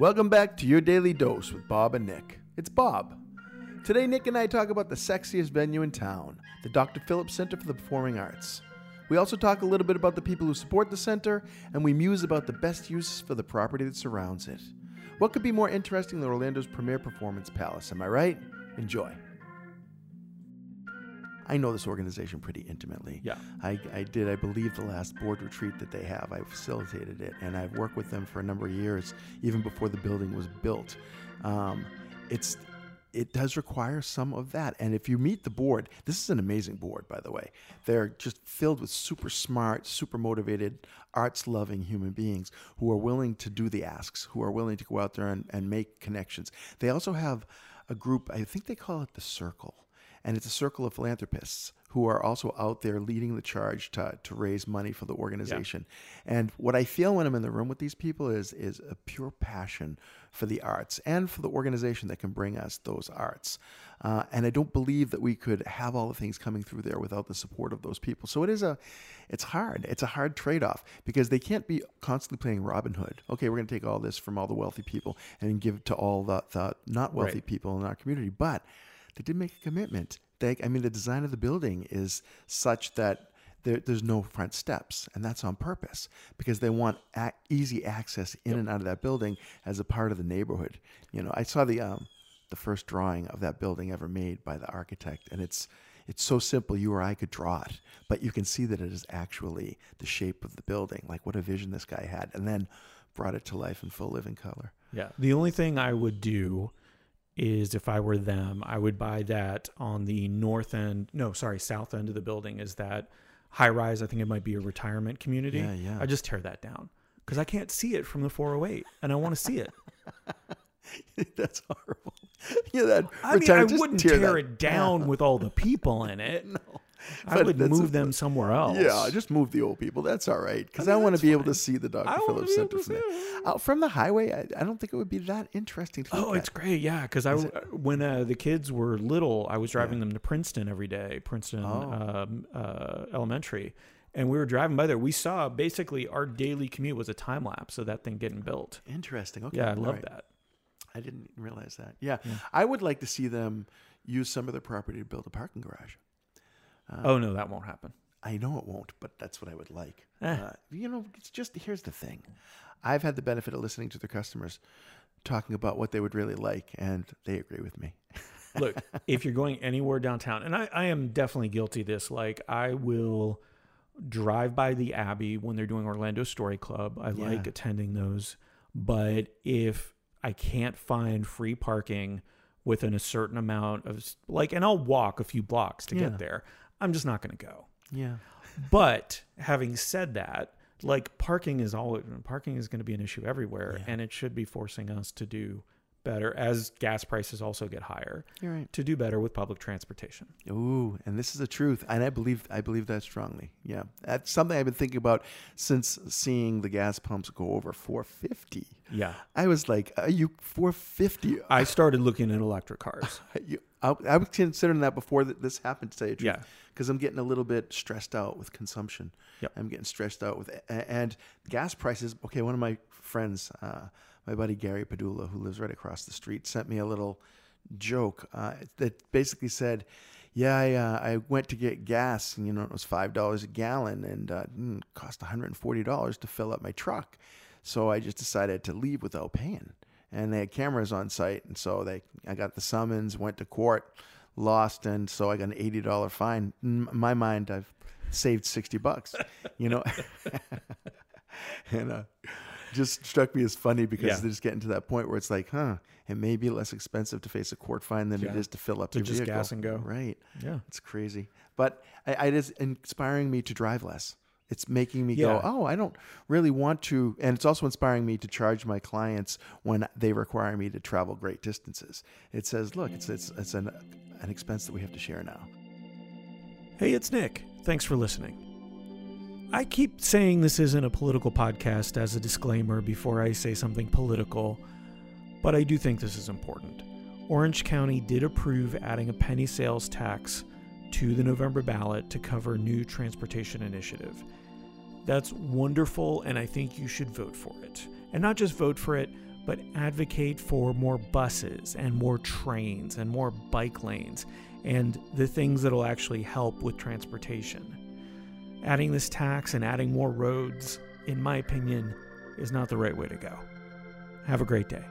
Welcome back to your daily dose with Bob and Nick. It's Bob. Today, Nick and I talk about the sexiest venue in town, the Dr. Phillips Center for the Performing Arts. We also talk a little bit about the people who support the center, and we muse about the best uses for the property that surrounds it. What could be more interesting than Orlando's premier performance palace, am I right? Enjoy. I know this organization pretty intimately. Yeah. I, I did, I believe, the last board retreat that they have. I facilitated it, and I've worked with them for a number of years, even before the building was built. Um, it's it does require some of that. And if you meet the board, this is an amazing board, by the way. They're just filled with super smart, super motivated, arts loving human beings who are willing to do the asks, who are willing to go out there and, and make connections. They also have a group, I think they call it the Circle and it's a circle of philanthropists who are also out there leading the charge to, to raise money for the organization. Yeah. And what I feel when I'm in the room with these people is is a pure passion for the arts and for the organization that can bring us those arts. Uh, and I don't believe that we could have all the things coming through there without the support of those people. So it is a, it's hard. It's a hard trade-off because they can't be constantly playing Robin Hood. Okay, we're going to take all this from all the wealthy people and give it to all the, the not wealthy right. people in our community, but they did make a commitment. They, I mean, the design of the building is such that there, there's no front steps, and that's on purpose because they want a- easy access in yep. and out of that building as a part of the neighborhood. You know, I saw the um, the first drawing of that building ever made by the architect, and it's it's so simple you or I could draw it, but you can see that it is actually the shape of the building. Like what a vision this guy had, and then brought it to life in full living color. Yeah. The only thing I would do is if I were them, I would buy that on the north end. No, sorry, south end of the building is that high rise. I think it might be a retirement community. Yeah, yeah. I just tear that down because I can't see it from the 408, and I want to see it. That's horrible. Yeah, that. I mean, I wouldn't tear, tear it down with all the people in it. no. I would move a, them somewhere else. Yeah, just move the old people. That's all right because I, mean, I want to be fine. able to see the Dr. Phillips Center from, uh, from the highway. I, I, don't think it would be that interesting. Oh, it's at. great. Yeah, because I when uh, the kids were little, I was driving yeah. them to Princeton every day, Princeton oh. um, uh, Elementary, and we were driving by there. We saw basically our daily commute was a time lapse of that thing getting built. Interesting. Okay. Yeah, I love right. that. I didn't realize that. Yeah. yeah, I would like to see them use some of their property to build a parking garage. Uh, oh no, that won't happen. I know it won't, but that's what I would like. Eh. Uh, you know, it's just here's the thing. I've had the benefit of listening to the customers talking about what they would really like, and they agree with me. Look, if you're going anywhere downtown, and I, I am definitely guilty of this, like I will drive by the Abbey when they're doing Orlando Story Club. I yeah. like attending those. But if I can't find free parking within a certain amount of like, and I'll walk a few blocks to yeah. get there. I'm just not going to go. Yeah. but having said that, like parking is always parking is going to be an issue everywhere, yeah. and it should be forcing us to do better as gas prices also get higher. You're right. To do better with public transportation. Ooh, and this is the truth, and I believe I believe that strongly. Yeah, that's something I've been thinking about since seeing the gas pumps go over 450. Yeah, I was like, "Are you 450?" I started looking at electric cars. you, I, I, was considering that before this happened. To say Yeah, because I'm getting a little bit stressed out with consumption. Yep. I'm getting stressed out with and gas prices. Okay, one of my friends. Uh, my buddy Gary Padula, who lives right across the street, sent me a little joke uh, that basically said, "Yeah, I, uh, I, went to get gas, and you know it was five dollars a gallon, and uh, cost one hundred and forty dollars to fill up my truck. So I just decided to leave without paying. And they had cameras on site, and so they I got the summons, went to court, lost, and so I got an eighty dollar fine. In my mind, I've saved sixty bucks, you know." and uh, just struck me as funny because yeah. they're just getting to that point where it's like, huh, it may be less expensive to face a court fine than yeah. it is to fill up to your just vehicle. gas and go. Right. Yeah. It's crazy. But I, it is inspiring me to drive less. It's making me yeah. go, oh, I don't really want to. And it's also inspiring me to charge my clients when they require me to travel great distances. It says, look, it's, it's, it's an, an expense that we have to share now. Hey, it's Nick. Thanks for listening. I keep saying this isn't a political podcast as a disclaimer before I say something political, but I do think this is important. Orange County did approve adding a penny sales tax to the November ballot to cover new transportation initiative. That's wonderful, and I think you should vote for it. And not just vote for it, but advocate for more buses and more trains and more bike lanes and the things that'll actually help with transportation. Adding this tax and adding more roads, in my opinion, is not the right way to go. Have a great day.